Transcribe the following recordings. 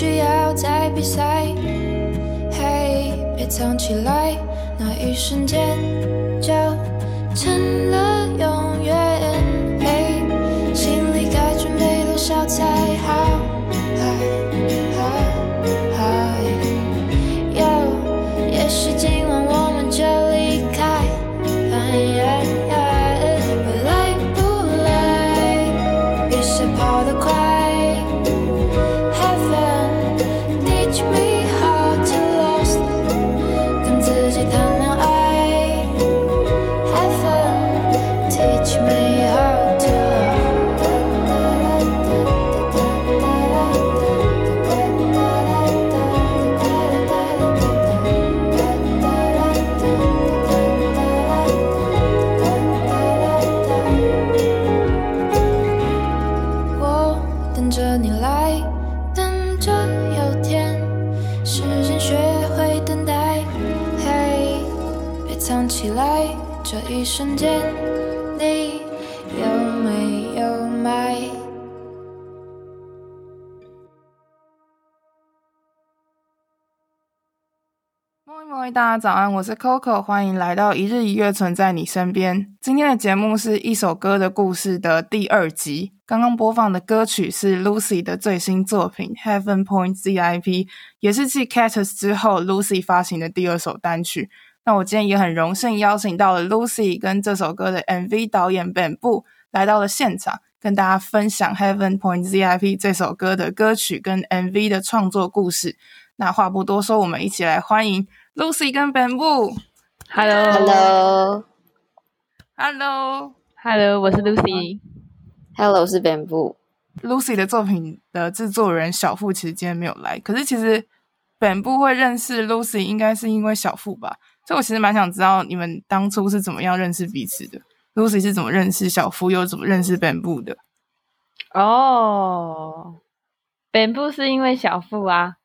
需要在比赛。嘿别藏起来那一瞬间就成了永远。大家早安，我是 Coco，欢迎来到一日一月存在你身边。今天的节目是一首歌的故事的第二集。刚刚播放的歌曲是 Lucy 的最新作品 Heaven Point ZIP，也是继 Cactus 之后 Lucy 发行的第二首单曲。那我今天也很荣幸邀请到了 Lucy 跟这首歌的 MV 导演 Bamboo 来到了现场，跟大家分享 Heaven Point ZIP 这首歌的歌曲跟 MV 的创作故事。那话不多说，我们一起来欢迎。Lucy 跟 Bamboo，Hello，Hello，Hello，我是 Lucy，Hello，是 Bamboo。Lucy 的作品的制作人小富其实今天没有来，可是其实 Bamboo 会认识 Lucy，应该是因为小富吧？所以我其实蛮想知道你们当初是怎么样认识彼此的。Lucy 是怎么认识小富，又怎么认识 Bamboo 的？哦、oh，Bamboo 是因为小富啊，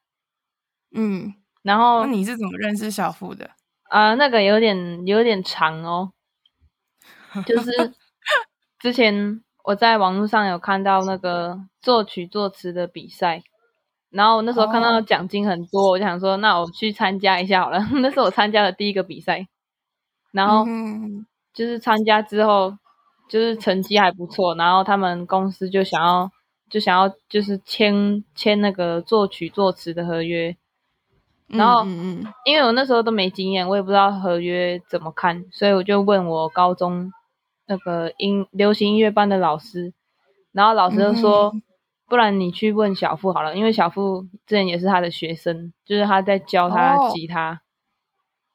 嗯。然后你是怎么认识小付的？啊、呃，那个有点有点长哦，就是 之前我在网络上有看到那个作曲作词的比赛，然后那时候看到奖金很多，oh. 我就想说，那我去参加一下好了。那是我参加的第一个比赛，然后就是参加之后，就是成绩还不错，然后他们公司就想要就想要就是签签那个作曲作词的合约。然后，嗯嗯，因为我那时候都没经验，我也不知道合约怎么看，所以我就问我高中那个音流行音乐班的老师，然后老师就说，嗯、不然你去问小付好了，因为小付之前也是他的学生，就是他在教他吉他。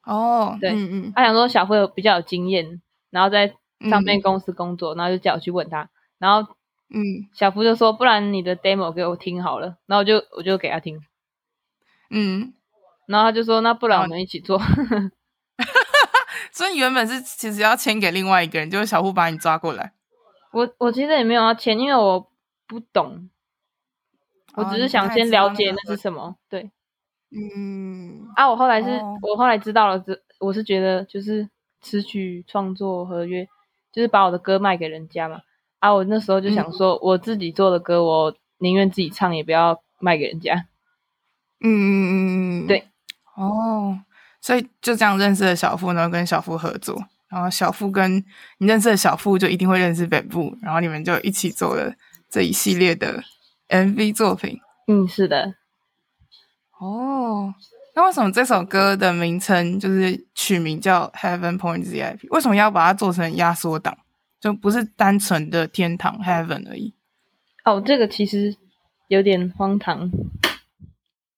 哦，对，嗯嗯，他想说小付有比较有经验，然后在唱片公司工作，嗯、然后就叫我去问他，然后，嗯，小付就说，不然你的 demo 给我听好了，然后我就我就给他听，嗯。然后他就说：“那不然我们一起做。”所以原本是其实要签给另外一个人，就是小户把你抓过来。我我其实也没有要签，因为我不懂，我只是想先了解那是什么。对，嗯。啊，我后来是、哦、我后来知道了，这我是觉得就是词曲创作合约，就是把我的歌卖给人家嘛。啊，我那时候就想说，我自己做的歌，我宁愿自己唱，也不要卖给人家。嗯嗯嗯嗯，对，哦，所以就这样认识了小富，然后跟小富合作，然后小富跟你认识的小富就一定会认识北部，然后你们就一起做了这一系列的 MV 作品。嗯，是的。哦，那为什么这首歌的名称就是取名叫 Heaven Point ZIP？为什么要把它做成压缩档，就不是单纯的天堂 Heaven 而已？哦，这个其实有点荒唐。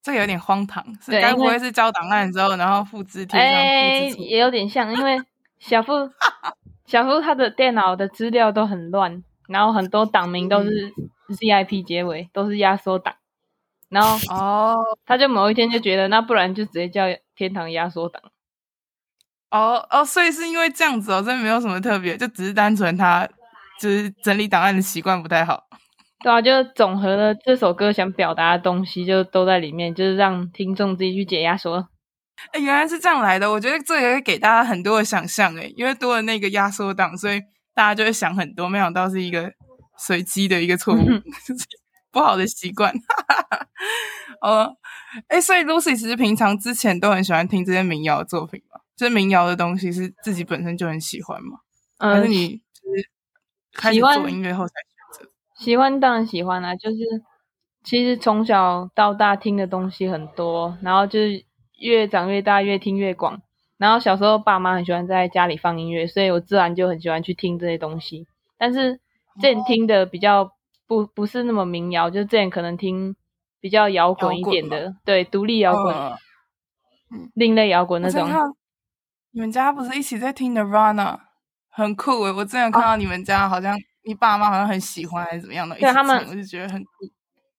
这个有点荒唐，是该不会是交档案之后，然后复制贴上？哎，也有点像，因为小夫 小夫他的电脑的资料都很乱，然后很多档名都是 ZIP 结尾，都是压缩档。然后哦，他就某一天就觉得，那不然就直接叫天堂压缩档。哦哦，所以是因为这样子哦，这没有什么特别，就只是单纯他就是整理档案的习惯不太好。对啊，就总和了这首歌想表达的东西，就都在里面，就是让听众自己去解压缩。哎，原来是这样来的，我觉得这也会给大家很多的想象诶，因为多了那个压缩档，所以大家就会想很多，没想到是一个随机的一个错误。不好的习惯，哦，哎，所以 Lucy 其实平常之前都很喜欢听这些民谣的作品嘛，就是民谣的东西是自己本身就很喜欢嘛，嗯，还是你就是开始做音乐后才？喜欢当然喜欢啊，就是其实从小到大听的东西很多，然后就是越长越大越听越广，然后小时候爸妈很喜欢在家里放音乐，所以我自然就很喜欢去听这些东西，但是这听的比较。不不是那么民谣，就之前可能听比较摇滚一点的，对，独立摇滚、嗯，另类摇滚那种。你们家不是一起在听 Nirvana，很酷诶，我之前看到你们家好像、啊、你爸妈好像很喜欢还是怎么样的，对他们我就觉得很。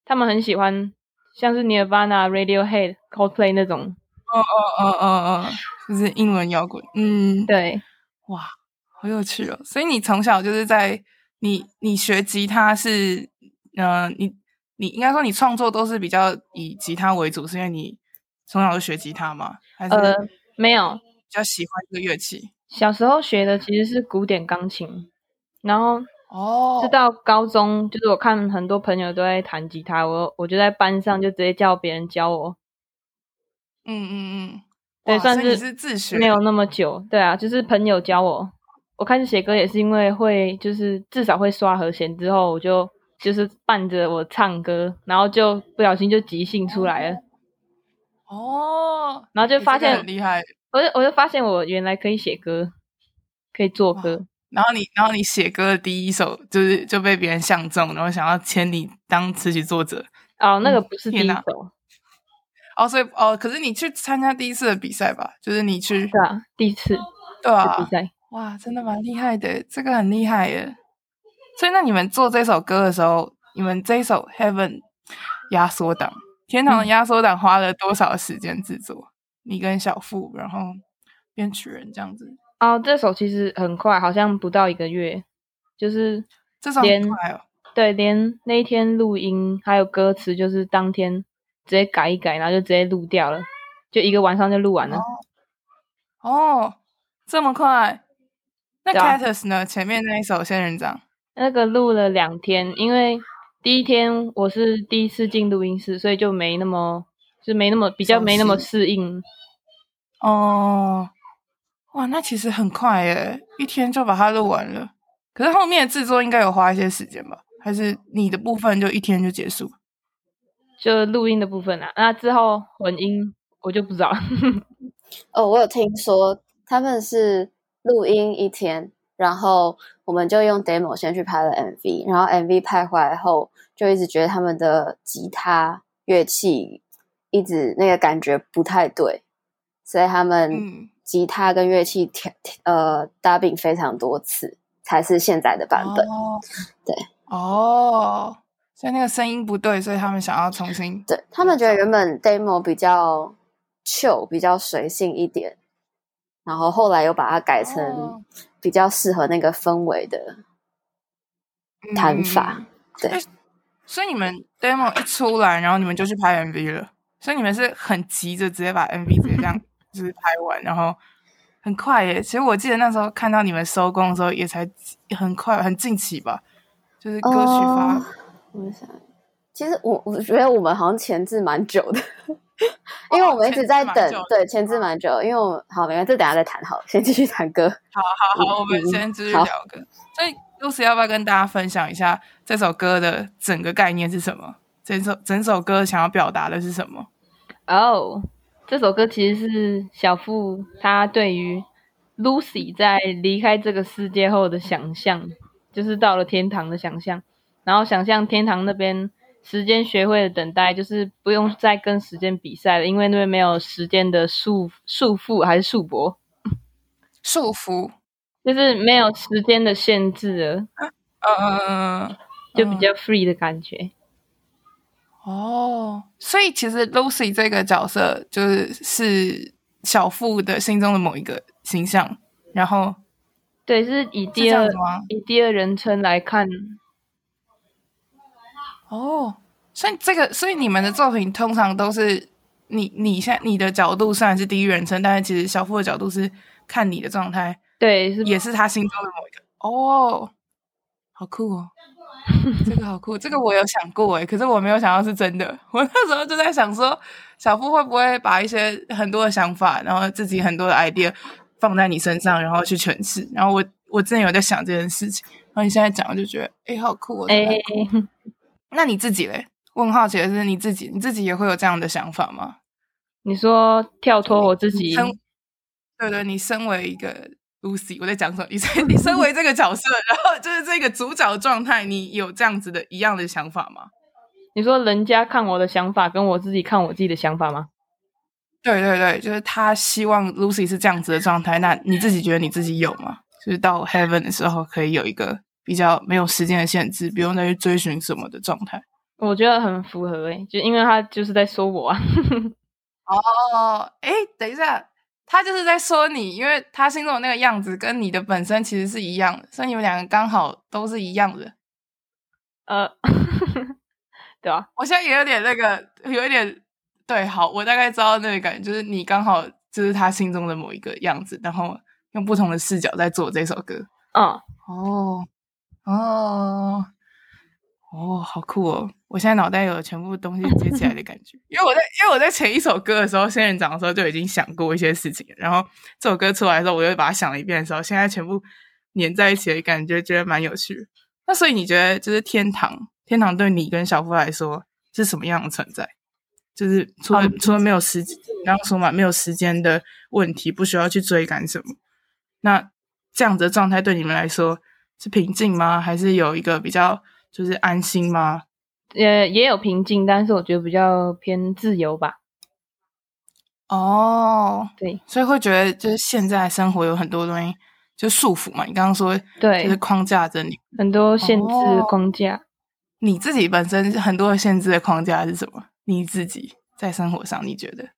他们很喜欢像是 Nirvana、Radiohead、Coldplay 那种。哦哦哦哦哦，就是英文摇滚。嗯，对，哇，好有趣哦。所以你从小就是在。你你学吉他是，呃，你你应该说你创作都是比较以吉他为主，是因为你从小就学吉他吗？还是呃，没有，比较喜欢这个乐器。小时候学的其实是古典钢琴，然后哦，直到高中，就是我看很多朋友都在弹吉他，我我就在班上就直接叫别人教我。嗯嗯嗯，对，算是是自学，没有那么久。对啊，就是朋友教我。我开始写歌也是因为会，就是至少会刷和弦，之后我就就是伴着我唱歌，然后就不小心就即兴出来了。哦，然后就发现很厉害，我就我就发现我原来可以写歌，可以做歌。然后你然后你写歌的第一首就是就被别人相中，然后想要签你当词曲作者。哦，那个不是第一首。嗯、哦，所以哦，可是你去参加第一次的比赛吧？就是你去对啊，第一次对啊比赛。哇，真的蛮厉害的，这个很厉害耶。所以，那你们做这首歌的时候，你们这一首《Heaven》压缩档，天堂的压缩档花了多少时间制作？嗯、你跟小付，然后编曲人这样子。哦，这首其实很快，好像不到一个月，就是这首很快哦。对，连那一天录音还有歌词，就是当天直接改一改，然后就直接录掉了，就一个晚上就录完了。哦，哦，这么快。那 Cactus 呢？前面那一首《仙人掌》，那个录了两天，因为第一天我是第一次进录音室，所以就没那么就没那么比较没那么适应。哦，哇，那其实很快耶，一天就把它录完了。可是后面的制作应该有花一些时间吧？还是你的部分就一天就结束？就录音的部分啊，那之后混音我就不知道。哦，我有听说他们是。录音一天，然后我们就用 demo 先去拍了 MV，然后 MV 拍回来后，就一直觉得他们的吉他乐器一直那个感觉不太对，所以他们吉他跟乐器调呃 dubbing 非常多次，才是现在的版本。哦、对，哦，所以那个声音不对，所以他们想要重新。对，他们觉得原本 demo 比较 chill，比较随性一点。然后后来又把它改成比较适合那个氛围的弹法，嗯、对。所以你们 demo 一出来，然后你们就去拍 MV 了。所以你们是很急着直接把 MV 直接这样就是拍完，然后很快耶！其实我记得那时候看到你们收工的时候，也才很快，很近期吧。就是歌曲发，哦、我想，其实我我觉得我们好像前置蛮久的，因为我们一直在等，哦、对，前置蛮久。因为我好，没关系，这等下再谈好了，先继续谈歌。好好好，嗯、我们先继续聊歌。嗯、所以，Lucy 要不要跟大家分享一下这首歌的整个概念是什么？整首整首歌想要表达的是什么？哦。Oh. 这首歌其实是小富他对于 Lucy 在离开这个世界后的想象，就是到了天堂的想象，然后想象天堂那边时间学会了等待，就是不用再跟时间比赛了，因为那边没有时间的束束缚还是束缚，束缚。就是没有时间的限制了，嗯嗯嗯，就比较 free 的感觉。哦，所以其实 Lucy 这个角色就是是小富的心中的某一个形象，然后对，是以第二以第二人称来看。哦，所以这个，所以你们的作品通常都是你你现在你的角度虽然是第一人称，但是其实小富的角度是看你的状态，对，是也是他心中的某一个。哦，好酷哦。这个好酷，这个我有想过诶，可是我没有想到是真的。我那时候就在想说，小夫会不会把一些很多的想法，然后自己很多的 idea 放在你身上，然后去诠释。然后我我真的有在想这件事情。然后你现在讲，我就觉得，诶，好酷哦！哎，那你自己嘞？我很好奇的是，你自己，你自己也会有这样的想法吗？你说跳脱我自己？对对，你身为一个。Lucy，我在讲什么？你身 你身为这个角色，然后就是这个主角状态，你有这样子的一样的想法吗？你说人家看我的想法，跟我自己看我自己的想法吗？对对对，就是他希望 Lucy 是这样子的状态，那你自己觉得你自己有吗？就是到 Heaven 的时候，可以有一个比较没有时间的限制，不用再去追寻什么的状态。我觉得很符合诶，就因为他就是在说我啊。哦，诶，等一下。他就是在说你，因为他心中的那个样子跟你的本身其实是一样的，所以你们两个刚好都是一样的。呃，对啊，我现在也有点那个，有一点对，好，我大概知道那个感觉，就是你刚好就是他心中的某一个样子，然后用不同的视角在做这首歌。嗯，哦，哦。哦，好酷哦！我现在脑袋有全部东西接起来的感觉，因为我在因为我在前一首歌的时候，仙人掌的时候就已经想过一些事情，然后这首歌出来的时候，我又把它想了一遍的时候，现在全部粘在一起的感觉，觉得蛮有趣的。那所以你觉得，就是天堂，天堂对你跟小夫来说是什么样的存在？就是除了、嗯、除了没有时间，刚刚说嘛，没有时间的问题，不需要去追赶什么。那这样子的状态对你们来说是平静吗？还是有一个比较？就是安心吗？也也有平静，但是我觉得比较偏自由吧。哦，对，所以会觉得就是现在生活有很多东西就束缚嘛。你刚刚说对，就是框架着你很多限制框架。哦，你自己本身很多限制的框架是什么？你自己在生活上你觉得？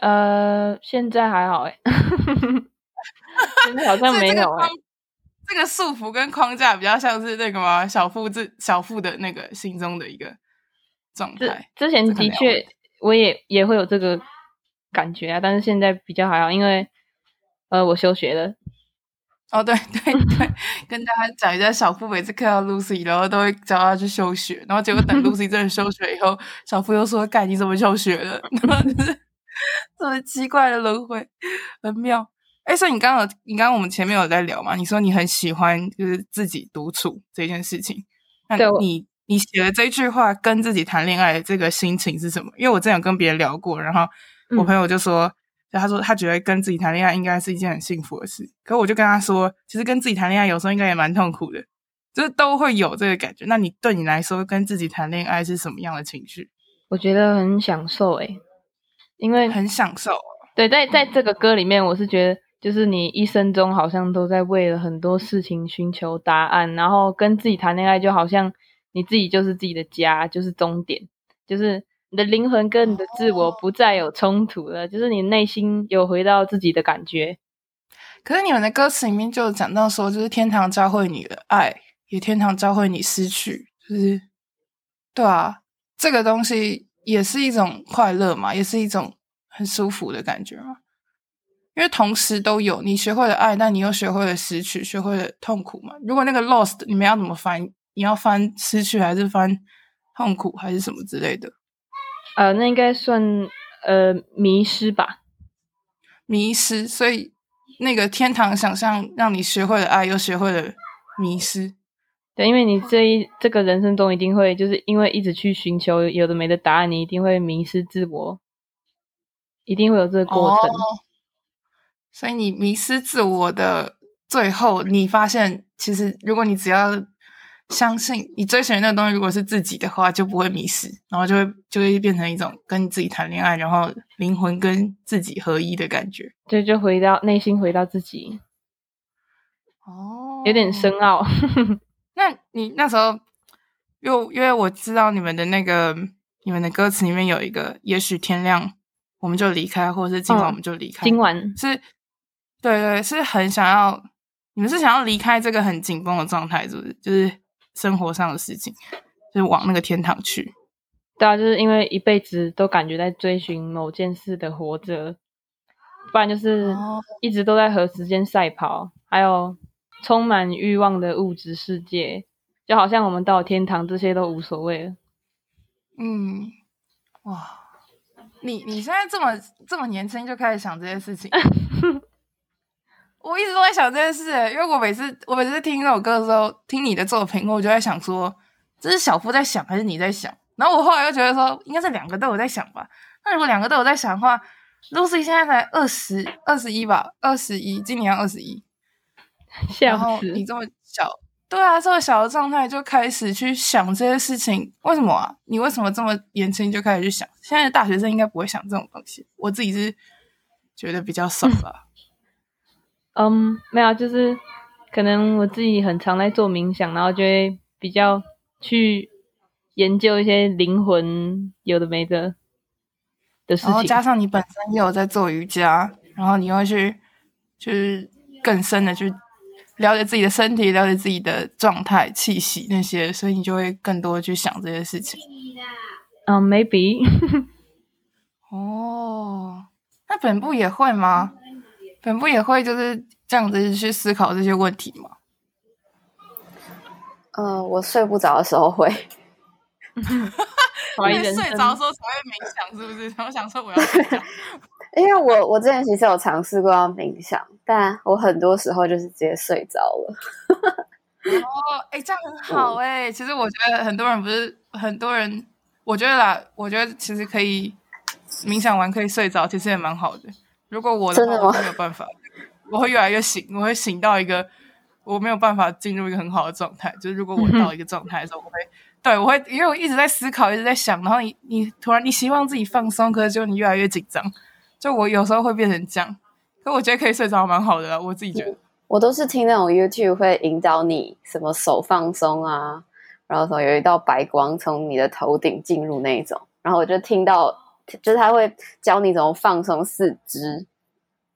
呃，现在还好哎，现在好像没有哎。这个束缚跟框架比较像是那个吗？小富自小富的那个心中的一个状态。之前的确我也也会有这个感觉啊，但是现在比较还好，因为呃我休学了。哦，对 对对，跟大家讲一下，小富每次看到 Lucy，然后都会叫他去休学，然后结果等 Lucy 真的休学以后，小富又说：“干，你怎么休学了？”然后就是 这么奇怪的轮回，很妙。哎，所以你刚刚你刚刚我们前面有在聊嘛？你说你很喜欢就是自己独处这件事情。那你你写的这句话跟自己谈恋爱的这个心情是什么？因为我之前有跟别人聊过，然后我朋友就说，嗯、他说他觉得跟自己谈恋爱应该是一件很幸福的事。可我就跟他说，其实跟自己谈恋爱有时候应该也蛮痛苦的，就是都会有这个感觉。那你对你来说，跟自己谈恋爱是什么样的情绪？我觉得很享受诶，因为很享受。对，在在这个歌里面，我是觉得。就是你一生中好像都在为了很多事情寻求答案，然后跟自己谈恋爱，就好像你自己就是自己的家，就是终点，就是你的灵魂跟你的自我不再有冲突了，就是你内心有回到自己的感觉。可是你们的歌词里面就讲到说，就是天堂教会你的爱，也天堂教会你失去，就是对啊，这个东西也是一种快乐嘛，也是一种很舒服的感觉嘛。因为同时都有，你学会了爱，但你又学会了失去，学会了痛苦嘛。如果那个 lost，你们要怎么翻？你要翻失去，还是翻痛苦，还是什么之类的？呃，那应该算呃迷失吧。迷失，所以那个天堂想象让你学会了爱，又学会了迷失。对，因为你这一这个人生中一定会，就是因为一直去寻求有的没的答案，你一定会迷失自我，一定会有这个过程。哦所以你迷失自我的最后，你发现其实如果你只要相信你追寻的那个东西，如果是自己的话，就不会迷失，然后就会就会变成一种跟你自己谈恋爱，然后灵魂跟自己合一的感觉。对，就回到内心，回到自己。哦，有点深奥。那你那时候，因为因为我知道你们的那个你们的歌词里面有一个，也许天亮我们就离开，或者是今晚我们就离开。哦，今晚是。对对，是很想要，你们是想要离开这个很紧绷的状态，是不是？就是生活上的事情，就是往那个天堂去。对啊，就是因为一辈子都感觉在追寻某件事的活着，不然就是一直都在和时间赛跑，还有充满欲望的物质世界，就好像我们到了天堂，这些都无所谓了。嗯，哇，你你现在这么这么年轻就开始想这些事情？我一直都在想这件事，因为我每次我每次听那首歌的时候，听你的作品，我就在想说，这是小夫在想还是你在想？然后我后来又觉得说，应该是两个都有在想吧。那如果两个都有在想的话，Lucy 现在才二十二十一吧，二十一，今年二十一。然后你这么小，对啊，这么小的状态就开始去想这些事情，为什么啊？你为什么这么年轻就开始去想？现在的大学生应该不会想这种东西，我自己是觉得比较少吧。嗯，um, 没有，就是可能我自己很常在做冥想，然后就会比较去研究一些灵魂有的没的的事情。然后加上你本身也有在做瑜伽，然后你又会去就是更深的去了解自己的身体，了解自己的状态、气息那些，所以你就会更多的去想这些事情。嗯、um,，maybe。哦，那本部也会吗？本部也会就是这样子去思考这些问题吗？呃，我睡不着的时候会，因为睡着的时候才会冥想，是不是？我想说我要睡觉，因为我我之前其实有尝试过要冥想，但我很多时候就是直接睡着了。哦，哎，这样很好哎。其实我觉得很多人不是很多人，我觉得啦，我觉得其实可以冥想完可以睡着，其实也蛮好的。如果我的话，我没有办法，我会越来越醒，我会醒到一个我没有办法进入一个很好的状态。就是如果我到一个状态的时候，我会，对，我会，因为我一直在思考，一直在想，然后你你突然你希望自己放松，可是就你越来越紧张。就我有时候会变成这样，可我觉得可以睡着蛮好的啦，我自己觉得。我，我都是听那种 YouTube 会引导你什么手放松啊，然后说有一道白光从你的头顶进入那一种，然后我就听到。就是他会教你怎么放松四肢，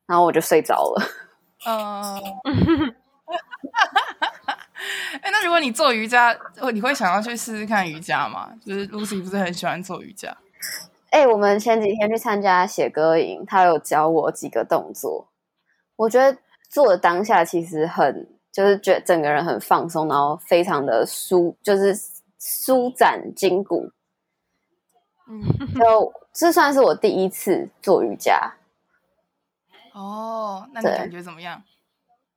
然后我就睡着了。嗯，哎，那如果你做瑜伽，你会想要去试试看瑜伽吗？就是 Lucy 不是很喜欢做瑜伽？哎、欸，我们前几天去参加写歌营，他有教我几个动作。我觉得做的当下其实很，就是觉得整个人很放松，然后非常的舒，就是舒展筋骨。嗯，就这算是我第一次做瑜伽。哦，那你感觉怎么样？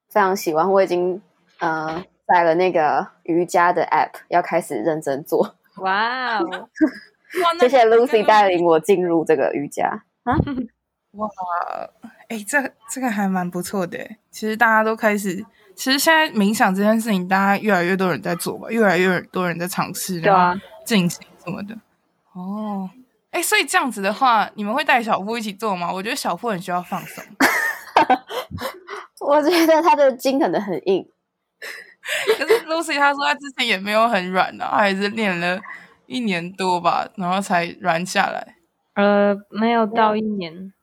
非常喜欢，我已经呃载了那个瑜伽的 app，要开始认真做。哇哦！谢谢 Lucy 带领我进入这个瑜伽啊！哇，哎、欸，这这个还蛮不错的。其实大家都开始，其实现在冥想这件事情，大家越来越多人在做吧，越来越多人在尝试，对啊，进行什么的。哦，哎，所以这样子的话，你们会带小夫一起做吗？我觉得小夫很需要放松。我觉得他的筋可能很硬。可是 Lucy 她说她之前也没有很软的，她还是练了一年多吧，然后才软下来。呃，没有到一年，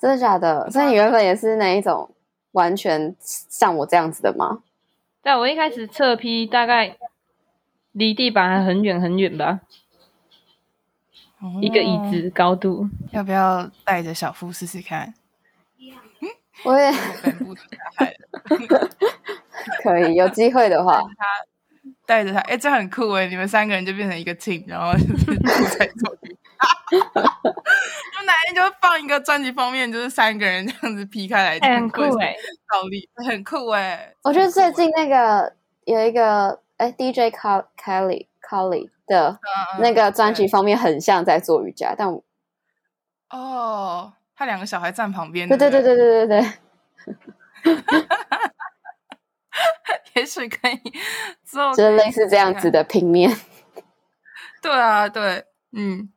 真的假的？所以你原本也是那一种完全像我这样子的吗？对，我一开始侧劈大概离地板还很远很远吧。一个椅子高度，要不要带着小夫试试看？嗯，我也。可以有机会的话，他带着他，哎，这很酷哎！你们三个人就变成一个 team，然后就是在做。就哪天就放一个专辑封面，就是三个人这样子劈开来，很酷哎，倒立很酷哎。我觉得最近那个有一个哎 DJ Khaled Khaled 的那个专辑方面很像在做瑜伽，但我哦，他两个小孩站旁边，对对对对对对对。也许可以做，就是类似这样子的平面。对啊，对，嗯，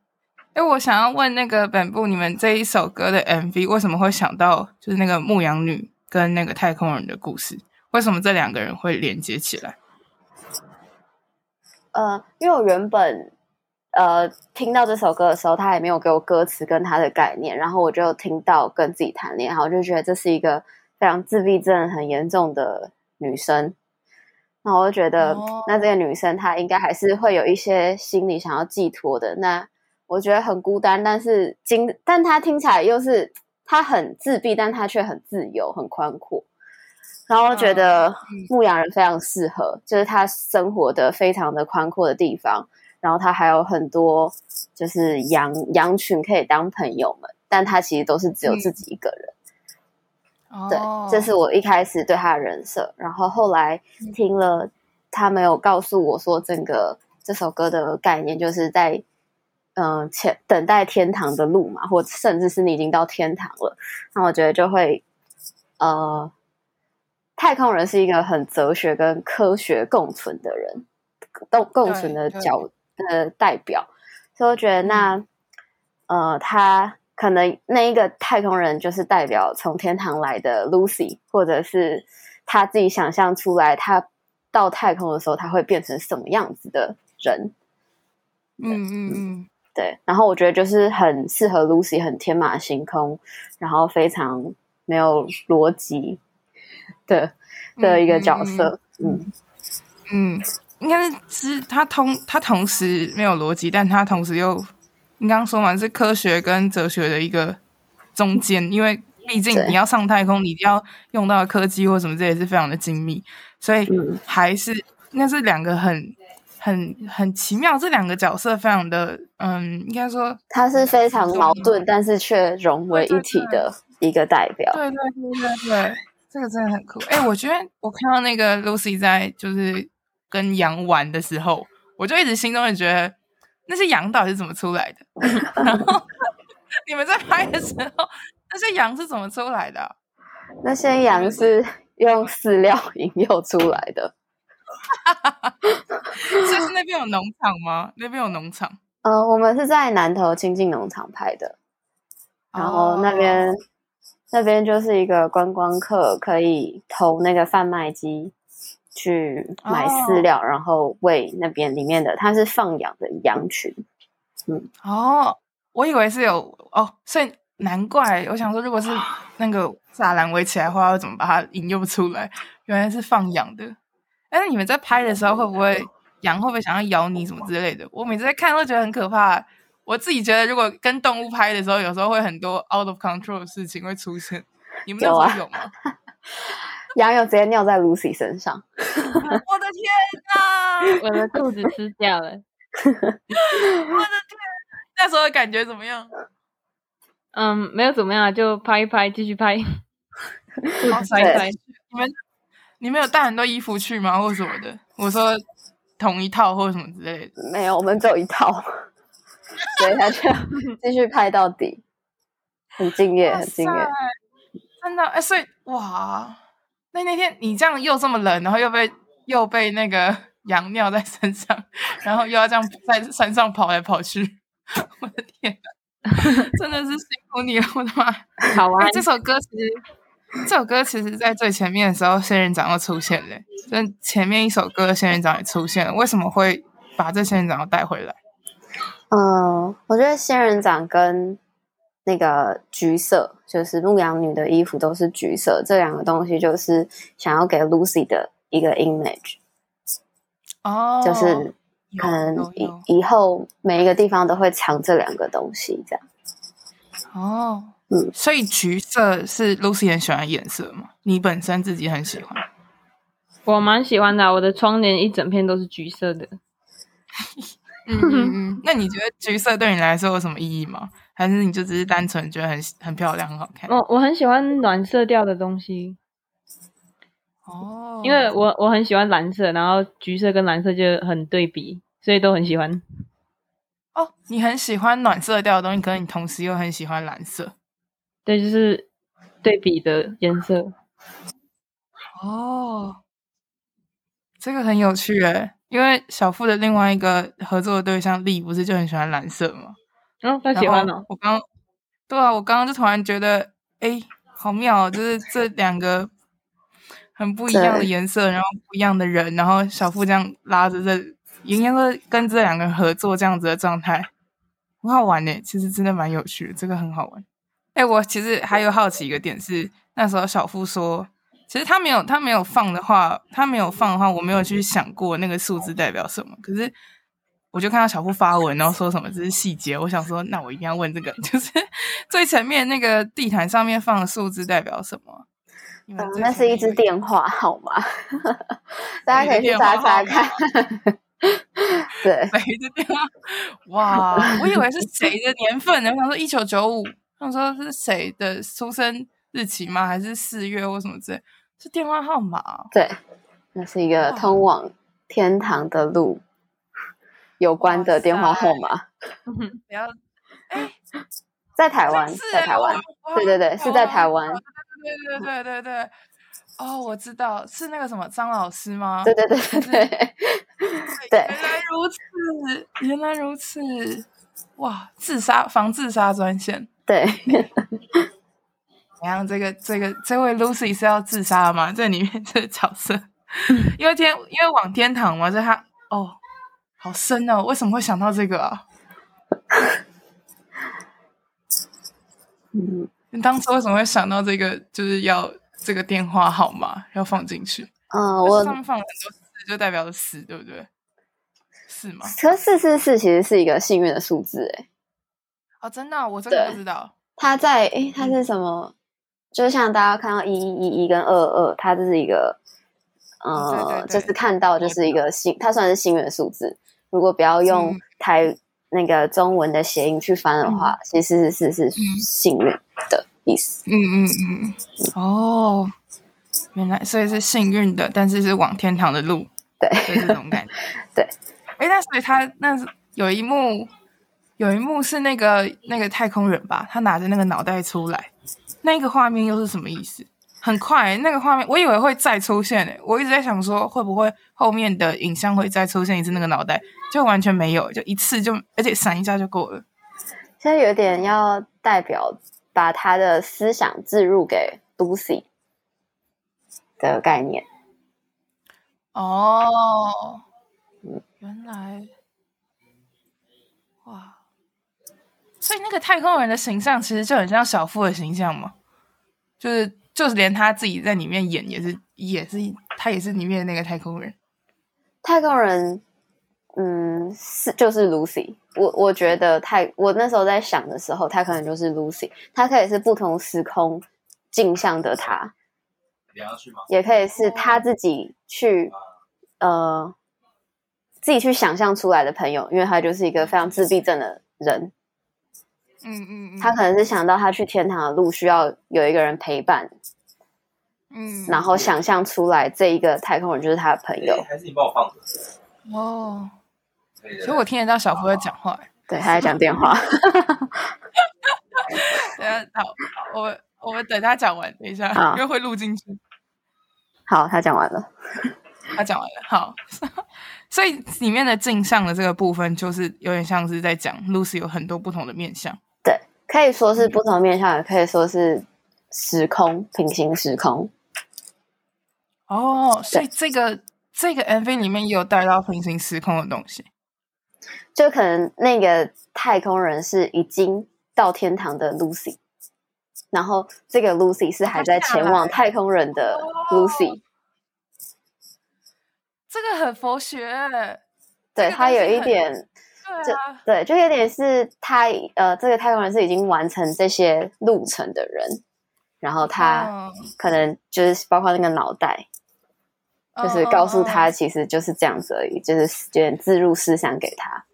哎，我想要问那个本部，你们这一首歌的 MV 为什么会想到就是那个牧羊女跟那个太空人的故事？为什么这两个人会连接起来？呃，因为我原本呃听到这首歌的时候，他也没有给我歌词跟他的概念，然后我就听到跟自己谈恋爱，然后我就觉得这是一个非常自闭症很严重的女生。那我就觉得，那这个女生她应该还是会有一些心理想要寄托的。那我觉得很孤单，但是今，但她听起来又是她很自闭，但她却很自由、很宽阔。然后我觉得牧羊人非常适合，就是他生活的非常的宽阔的地方，然后他还有很多就是羊羊群可以当朋友们，但他其实都是只有自己一个人。对，这是我一开始对他的人设，然后后来听了他没有告诉我说，整个这首歌的概念就是在嗯、呃、前等待天堂的路嘛，或甚至是你已经到天堂了，那我觉得就会呃，太空人是一个很哲学跟科学共存的人，共共存的角呃代表，所以我觉得那、嗯、呃他。可能那一个太空人就是代表从天堂来的 Lucy，或者是他自己想象出来，他到太空的时候他会变成什么样子的人？嗯嗯嗯，对。然后我觉得就是很适合 Lucy，很天马行空，然后非常没有逻辑的的一个角色。嗯嗯，应该是他同他同时没有逻辑，但他同时又。你刚刚说嘛，是科学跟哲学的一个中间，因为毕竟你要上太空，你一定要用到的科技或什么，这也是非常的精密，所以还是应该是两个很很很奇妙，这两个角色非常的嗯，应该说他是非常矛盾，但是却融为一体的一个代表。对对对对对，这个真的很酷。哎，我觉得我看到那个 Lucy 在就是跟羊玩的时候，我就一直心中也觉得。那些羊到底是怎么出来的？然后 你们在拍的时候，那些羊是怎么出来的？那些羊是用饲料 引诱出来的。所以是那边有农场吗？那边有农场？呃，我们是在南投清境农场拍的，然后那边、哦、那边就是一个观光客可以投那个贩卖机。去买饲料，oh. 然后喂那边里面的，它是放养的羊群。嗯，哦，oh, 我以为是有哦，所以难怪我想说，如果是那个栅栏围起来的话，要怎么把它引诱出来？原来是放养的。哎，那你们在拍的时候，会不会羊会不会想要咬你什么之类的？我每次在看都觉得很可怕。我自己觉得，如果跟动物拍的时候，有时候会很多 out of control 的事情会出现。你们那时候有吗？羊有直接尿在 Lucy 身上，我的天哪！我的裤子湿掉了，我的天！那时候感觉怎么样？嗯，没有怎么样，就拍一拍，继续拍，拍一拍。你们你们有带很多衣服去吗？或什么的？我说同一套或什么之类的。没有，我们只有一套，所以他就继续拍到底，很敬业，很敬业。真的哎，所以哇。那那天你这样又这么冷，然后又被又被那个 羊尿在身上，然后又要这样在山上跑来跑去，我的天呐，真的是辛苦你了，我的妈！好啊。这首歌其实，这首歌其实在最前面的时候，仙人掌又出现了，就前面一首歌仙人掌也出现了，为什么会把这仙人掌带回来？嗯，我觉得仙人掌跟。那个橘色就是牧羊女的衣服都是橘色，这两个东西就是想要给 Lucy 的一个 image。哦，就是可能以以后每一个地方都会藏这两个东西，这样。哦，嗯，所以橘色是 Lucy 很喜欢的颜色吗？你本身自己很喜欢？我蛮喜欢的，我的窗帘一整片都是橘色的。嗯嗯嗯，那你觉得橘色对你来说有什么意义吗？还是你就只是单纯觉得很很漂亮、很好看？我我很喜欢暖色调的东西。哦，因为我我很喜欢蓝色，然后橘色跟蓝色就很对比，所以都很喜欢。哦，你很喜欢暖色调的东西，可是你同时又很喜欢蓝色。对，就是对比的颜色。哦，这个很有趣诶，因为小付的另外一个合作的对象丽不是就很喜欢蓝色吗？哦，他喜欢哦。我刚，对啊，我刚刚就突然觉得，哎，好妙哦，就是这两个很不一样的颜色，然后不一样的人，然后小付这样拉着这，应该说跟这两个人合作这样子的状态，很好玩诶，其实真的蛮有趣的，这个很好玩。哎，我其实还有好奇一个点是，那时候小付说，其实他没有他没有放的话，他没有放的话，我没有去想过那个数字代表什么。可是我就看到小布发文，然后说什么这是细节，我想说，那我一定要问这个，就是最前面那个地毯上面放的数字代表什么？嗯，那是一支电话号码，大家可以去查查看。对，谁的电话？哇，我以为是谁的年份呢？我想说一九九五，我想说是谁的出生日期吗？还是四月或什么之类？是电话号码？对，那是一个通往天堂的路有关的电话号码。不要，哎，在台湾，在台湾，对对对，是在台湾。对对对对对。哦，我知道是那个什么张老师吗？对对对对对，对，原来如此，原来如此，哇！自杀防自杀专线，对。然后这个这个这位 Lucy 是要自杀吗？这里面这个角色，因为天因为往天堂嘛，所以他哦，好深哦，为什么会想到这个啊？嗯，你当时为什么会想到这个？就是要。这个电话号码要放进去，嗯，我上面放了很多四，就代表了四，对不对？是吗？可是四四四其实是一个幸运的数字，哎哦，真的、啊，我真的不知道。他在诶，他是什么？就像大家看到一一一一跟二二，它这是一个，呃，就是看到就是一个幸，它算是幸运的数字。如果不要用台、嗯、那个中文的谐音去翻的话，嗯、其实是是是幸运的。意思，嗯嗯嗯，哦，原来所以是幸运的，但是是往天堂的路，对，是这种感觉，对。哎，那所以他那有一幕，有一幕是那个那个太空人吧，他拿着那个脑袋出来，那个画面又是什么意思？很快，那个画面我以为会再出现，诶，我一直在想说会不会后面的影像会再出现一次那个脑袋，就完全没有，就一次就而且闪一下就够了。现在有点要代表。把他的思想置入给 Lucy 的概念。哦，原来，哇！所以那个太空人的形象其实就很像小富的形象嘛，就是就是连他自己在里面演也是也是他也是里面的那个太空人。太空人。嗯，是就是 Lucy。我我觉得太，我那时候在想的时候，他可能就是 Lucy。他可以是不同时空镜像的他，也可以是他自己去呃自己去想象出来的朋友，因为他就是一个非常自闭症的人。嗯嗯嗯，他可能是想到他去天堂的路需要有一个人陪伴，嗯，然后想象出来这一个太空人就是他的朋友。还是你帮我放着？哦。所以我听得到小夫在讲话，对，他在讲电话。等下，好，我我们等他讲完，等一下，因为会录进去。好，他讲完了，他讲完了。好，所以里面的镜像的这个部分，就是有点像是在讲 Lucy 有很多不同的面向。对，可以说是不同面向，也可以说是时空平行时空。哦，所以这个这个 MV 里面也有带到平行时空的东西。就可能那个太空人是已经到天堂的 Lucy，然后这个 Lucy 是还在前往太空人的 Lucy。这个很佛学，对，它有一点，对啊，就对，就有点是他呃，这个太空人是已经完成这些路程的人，然后他可能就是包括那个脑袋，哦、就是告诉他其实就是这样子而已，哦、就是有点置入思想给他，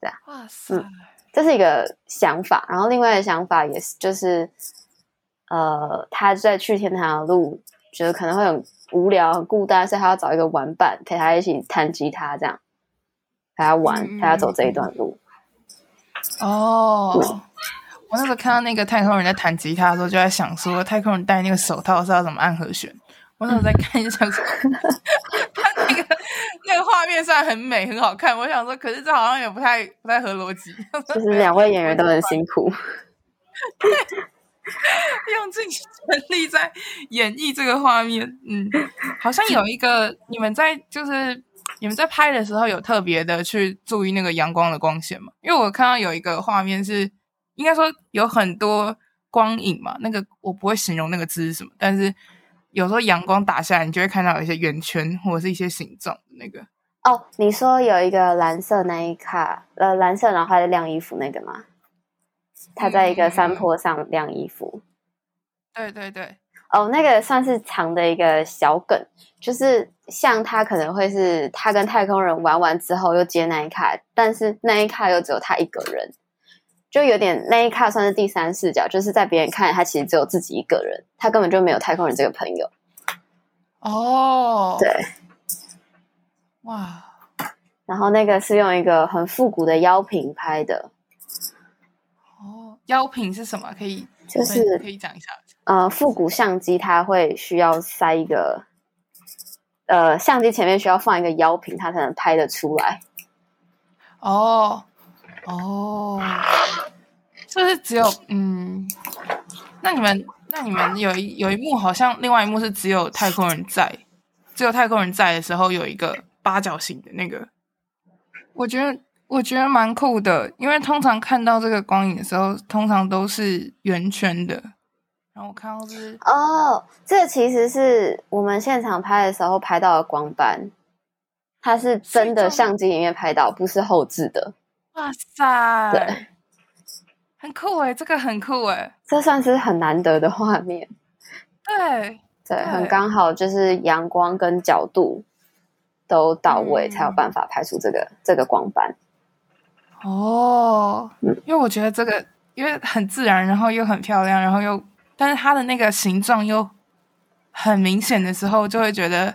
对啊。哇塞、嗯，这是一个想法。然后另外的想法也是，就是呃，他在去天堂的路，觉得可能会很无聊、很孤单，所以他要找一个玩伴陪他一起弹吉他，这样。陪他玩，陪他走这一段路。哦，我那时候看到那个太空人在弹吉他的时候，就在想说，太空人戴那个手套是要怎么按和弦？我那时候在看，就想说，他那个那个画面虽然很美，很好看，我想说，可是这好像也不太不太合逻辑。就是两位演员都很辛苦，对，用尽全力在演绎这个画面。嗯，好像有一个你们在就是。你们在拍的时候有特别的去注意那个阳光的光线吗？因为我看到有一个画面是，应该说有很多光影嘛。那个我不会形容那个字是什么，但是有时候阳光打下来，你就会看到有一些圆圈或者是一些形状的那个。哦，你说有一个蓝色那一卡，呃，蓝色然后还在晾衣服那个吗？他在一个山坡上晾衣服。对对对。哦，那个算是长的一个小梗，就是像他可能会是他跟太空人玩完之后又接那一卡，但是那一卡又只有他一个人，就有点那一卡算是第三视角，就是在别人看他其实只有自己一个人，他根本就没有太空人这个朋友。哦，对，哇，然后那个是用一个很复古的腰瓶拍的。哦，腰瓶是什么？可以就是可以讲一下。呃，复古相机它会需要塞一个，呃，相机前面需要放一个腰屏，它才能拍得出来。哦，哦，就是只有嗯，那你们那你们有一有一幕好像另外一幕是只有太空人在，只有太空人在的时候有一个八角形的那个，我觉得我觉得蛮酷的，因为通常看到这个光影的时候，通常都是圆圈的。然后我看到是哦，这其实是我们现场拍的时候拍到的光斑，它是真的相机里面拍到，不是后置的。哇塞，对，很酷诶，这个很酷诶，这算是很难得的画面。对对，对，很刚好，就是阳光跟角度都到位，嗯、才有办法拍出这个这个光斑。哦，嗯，因为我觉得这个因为很自然，然后又很漂亮，然后又。但是它的那个形状又很明显的时候，就会觉得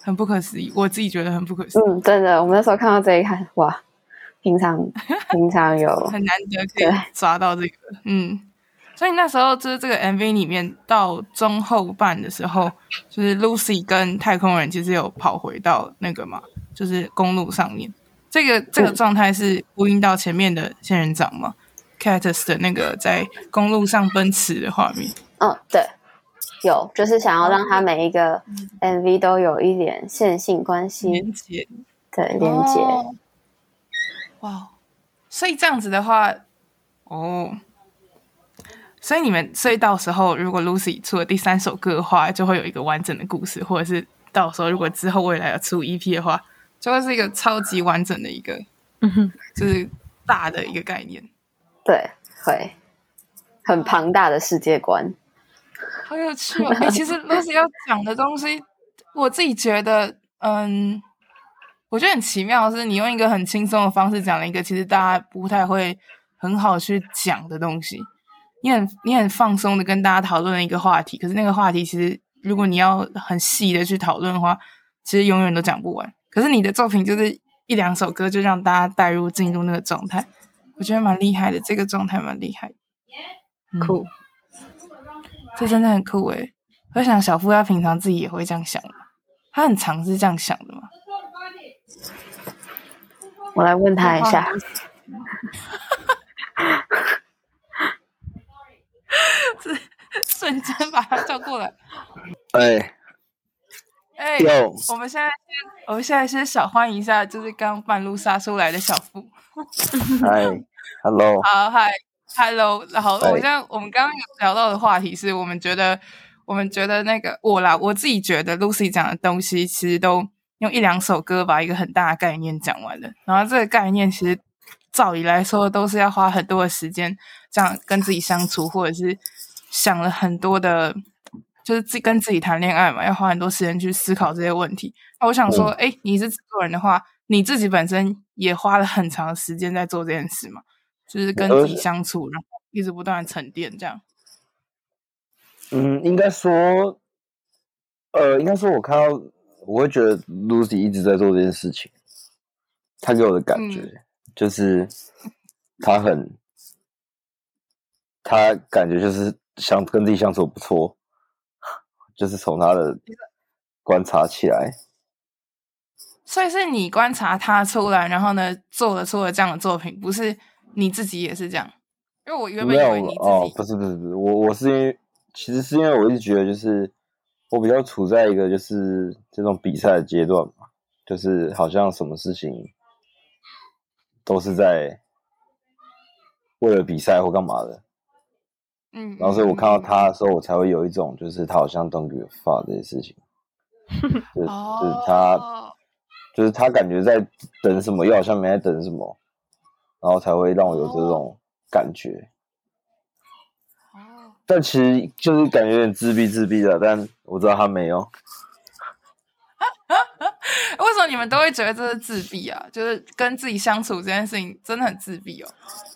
很不可思议。我自己觉得很不可思议。嗯，真的，我们那时候看到这一看，哇，平常 平常有很难得可以抓到这个，嗯。所以那时候就是这个 MV 里面到中后半的时候，就是 Lucy 跟太空人其实有跑回到那个嘛，就是公路上面。这个这个状态是呼应到前面的仙人掌嘛。Cactus 的那个在公路上奔驰的画面，嗯，对，有，就是想要让他每一个 MV 都有一点线性关系。连接，对，连接。哇，所以这样子的话，哦，所以你们，所以到时候如果 Lucy 出了第三首歌的话，就会有一个完整的故事，或者是到时候如果之后未来要出 EP 的话，就会是一个超级完整的一个，嗯哼，就是大的一个概念。对，会很庞大的世界观，好有趣哦！哎、欸，其实 Lucy 要讲的东西，我自己觉得，嗯，我觉得很奇妙的是，你用一个很轻松的方式讲了一个其实大家不太会很好去讲的东西。你很你很放松的跟大家讨论了一个话题，可是那个话题其实如果你要很细的去讨论的话，其实永远都讲不完。可是你的作品就是一两首歌就让大家带入进入那个状态。我觉得蛮厉害的，这个状态蛮厉害的，酷，这真的很酷诶。我想小夫他平常自己也会这样想，他很常是这样想的嘛。我来问他一下，是瞬间把他叫过来。哎，哎，我们现在先，我们现在先小欢迎一下，就是刚半路杀出来的小夫。嗨，Hello，好，嗨，Hello，然后我像我们刚刚有聊到的话题是，我们觉得，我们觉得那个我啦，我自己觉得 Lucy 讲的东西，其实都用一两首歌把一个很大的概念讲完了。然后这个概念其实照理来说都是要花很多的时间这样跟自己相处，或者是想了很多的，就是自跟自己谈恋爱嘛，要花很多时间去思考这些问题。那我想说，哎、嗯，你是制作人的话，你自己本身也花了很长时间在做这件事嘛，就是跟自己相处，然后一直不断的沉淀这样。嗯，应该说，呃，应该说，我看到我会觉得 Lucy 一直在做这件事情，他给我的感觉。嗯就是他很，他感觉就是相跟自己相处不错，就是从他的观察起来，所以是你观察他出来，然后呢做了出了这样的作品，不是你自己也是这样？因为我原本以为你哦，不是不是不是，我我是因为其实是因为我一直觉得就是我比较处在一个就是这种比赛的阶段嘛，就是好像什么事情。都是在为了比赛或干嘛的，嗯，然后所以我看到他的时候，我才会有一种就是他好像 don't give a fuck 这件事情，就是就是他就是他感觉在等什么，又好像没在等什么，然后才会让我有这种感觉。但其实就是感觉有点自闭自闭的，但我知道他没有。你们都会觉得这是自闭啊？就是跟自己相处这件事情真的很自闭哦。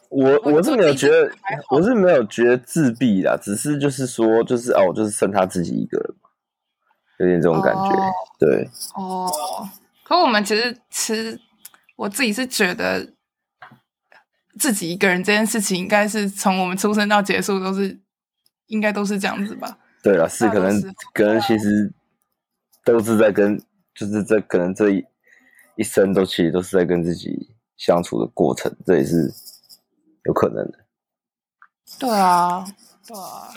我我是没有觉得，我是没有觉得自闭啦，只是就是说，就是哦，就是剩他自己一个人嘛，有点这种感觉。哦、对哦，可我们其实其实我自己是觉得自己一个人这件事情，应该是从我们出生到结束都是应该都是这样子吧？对了，是可能可能其实都是在跟。就是这可能这一一生都其实都是在跟自己相处的过程，这也是有可能的。对啊，对啊。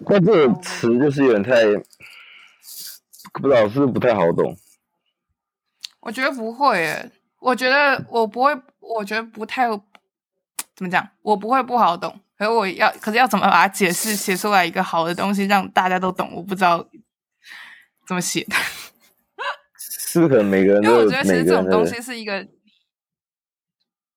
那这个词就是有点太不知道是不是不太好懂。我觉得不会诶，我觉得我不会，我觉得不太怎么讲，我不会不好懂。可是我要，可是要怎么把它解释写出来一个好的东西，让大家都懂，我不知道怎么写的。是不是可能每个人都有？因为我觉得其实这种东西是一个，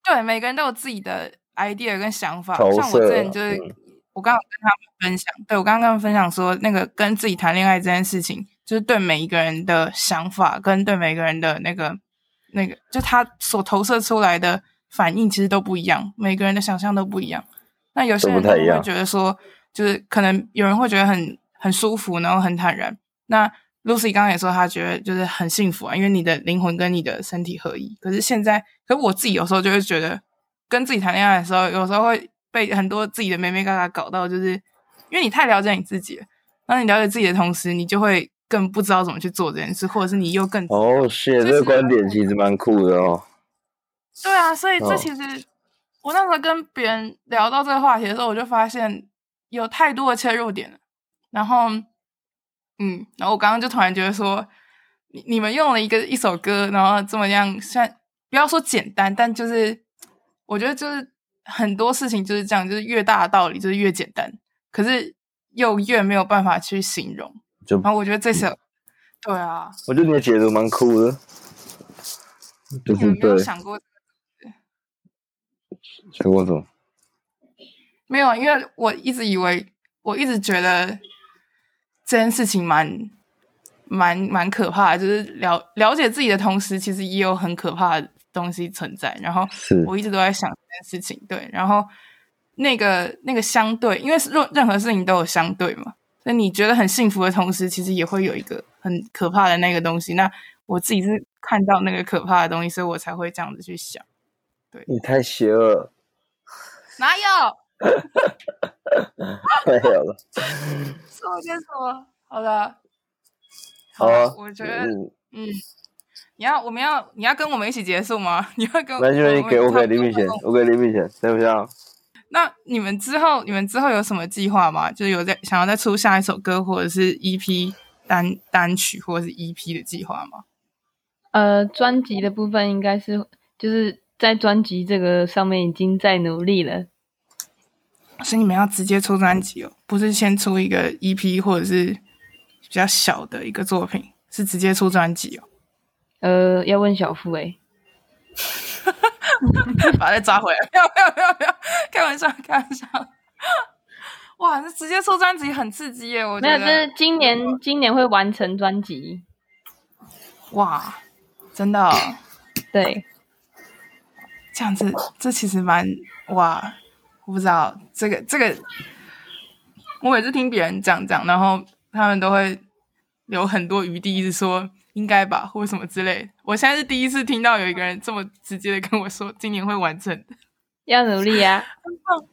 对，每个人都有自己的 idea 跟想法。像我之前就是，嗯、我刚刚跟他们分享，对，我刚刚跟他们分享说，那个跟自己谈恋爱这件事情，就是对每一个人的想法跟对每个人的那个那个，就他所投射出来的反应其实都不一样，每个人的想象都不一样。那有些人会觉得说，就是可能有人会觉得很很舒服，然后很坦然。那 Lucy 刚刚也说，她觉得就是很幸福啊，因为你的灵魂跟你的身体合一。可是现在，可是我自己有时候就会觉得，跟自己谈恋爱的时候，有时候会被很多自己的眉眉嘎嘎搞到，就是因为你太了解你自己了。当你了解自己的同时，你就会更不知道怎么去做这件事，或者是你又更哦，是这个观点其实蛮酷的哦。对啊，所以这其实我那时候跟别人聊到这个话题的时候，我就发现有太多的切入点了，然后。嗯，然后我刚刚就突然觉得说，你你们用了一个一首歌，然后这么样，算不要说简单，但就是我觉得就是很多事情就是这样，就是越大的道理就是越简单，可是又越没有办法去形容。就然后我觉得这首，对啊，我觉得你的解读蛮酷的，就是有没有想过？想过什么？没有，因为我一直以为，我一直觉得。这件事情蛮蛮蛮可怕的，就是了了解自己的同时，其实也有很可怕的东西存在。然后我一直都在想这件事情，对。然后那个那个相对，因为任任何事情都有相对嘛，所以你觉得很幸福的同时，其实也会有一个很可怕的那个东西。那我自己是看到那个可怕的东西，所以我才会这样子去想。对，你太邪恶，哪有？没有了。说些什么？好的，好啊。我觉得，嗯，嗯，你要，我们要，你要跟我们一起结束吗？你要跟我？那就你给我给李敏贤，我给李敏贤，对不行？那你们之后，你们之后有什么计划吗？就是有在想要再出下一首歌，或者是 EP 单单曲，或者是 EP 的计划吗？呃，专辑的部分应该是就是在专辑这个上面已经在努力了。所以你们要直接出专辑哦，不是先出一个 EP 或者是比较小的一个作品，是直接出专辑哦。呃，要问小付诶、欸。把他抓回来，没有没有没有没有，开玩笑开玩笑。哇，那直接出专辑很刺激耶！我觉得没有，就是今年今年会完成专辑。哇，真的、哦，对，这样子，这其实蛮哇，我不知道这个这个，我每次听别人讲讲，然后他们都会有很多余地，一直说应该吧，或什么之类。我现在是第一次听到有一个人这么直接的跟我说，今年会完成的。要努力啊！很棒，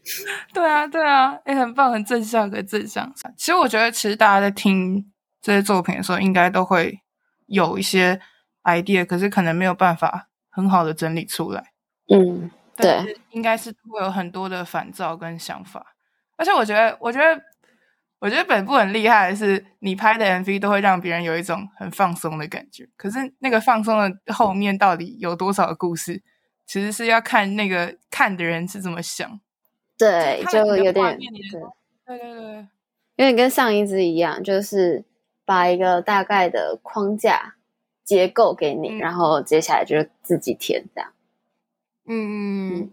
对啊，对啊，也、欸、很棒，很正向，很正向。其实我觉得，其实大家在听这些作品的时候，应该都会有一些 idea，可是可能没有办法很好的整理出来。嗯，对，应该是会有很多的烦躁跟想法。而且我觉得，我觉得，我觉得本部很厉害的是，你拍的 MV 都会让别人有一种很放松的感觉。可是那个放松的后面到底有多少个故事？其实是要看那个看的人是怎么想，对，就有点对，对对对，有点跟上一支一样，就是把一个大概的框架结构给你，嗯、然后接下来就是自己填这样。嗯嗯，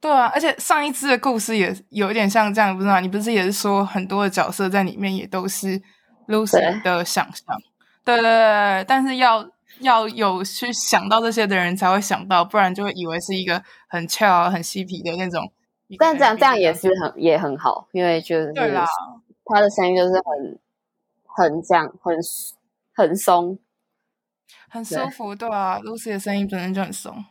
对啊，而且上一支的故事也有一点像这样，不是吗？你不是也是说很多的角色在里面也都是 Lucy 的想象？对对对，但是要。要有去想到这些的人才会想到，不然就会以为是一个很俏、很嬉皮的那种。但这样这样也是很也很好，因为就是对啦，他的声音就是很很这样，很很松，很舒服。对，对啊，Lucy 的声音本身就很松。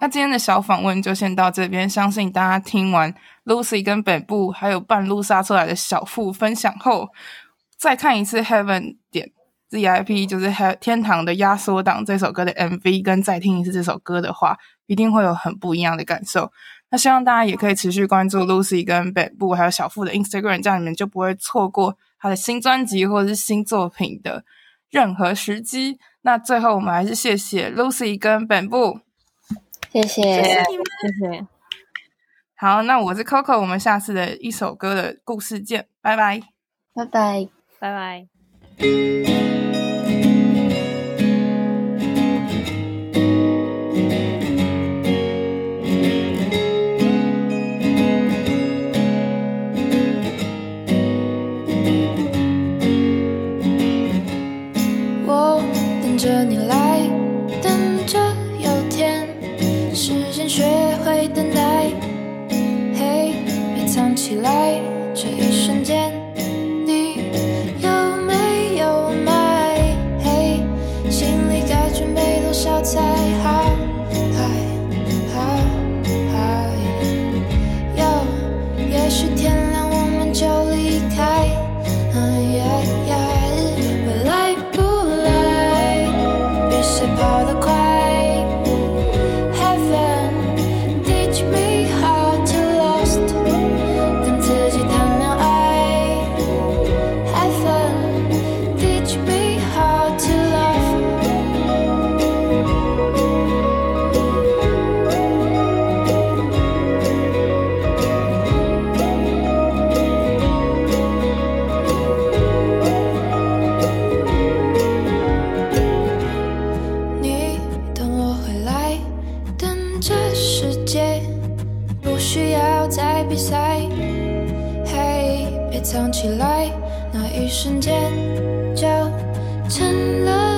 那今天的小访问就先到这边，相信大家听完 Lucy 跟北部还有半路杀出来的小富分享后，再看一次 Heaven 点。ZIP 就是《天堂的压缩档》这首歌的 MV，跟再听一次这首歌的话，一定会有很不一样的感受。那希望大家也可以持续关注 Lucy 跟北部还有小富的 Instagram，这样你们就不会错过他的新专辑或者是新作品的任何时机。那最后我们还是谢谢 Lucy 跟本部，谢谢，谢谢。你们，谢谢。好，那我是 Coco，我们下次的一首歌的故事见，拜拜，拜拜，拜拜。比赛嘿别藏起来那一瞬间就成了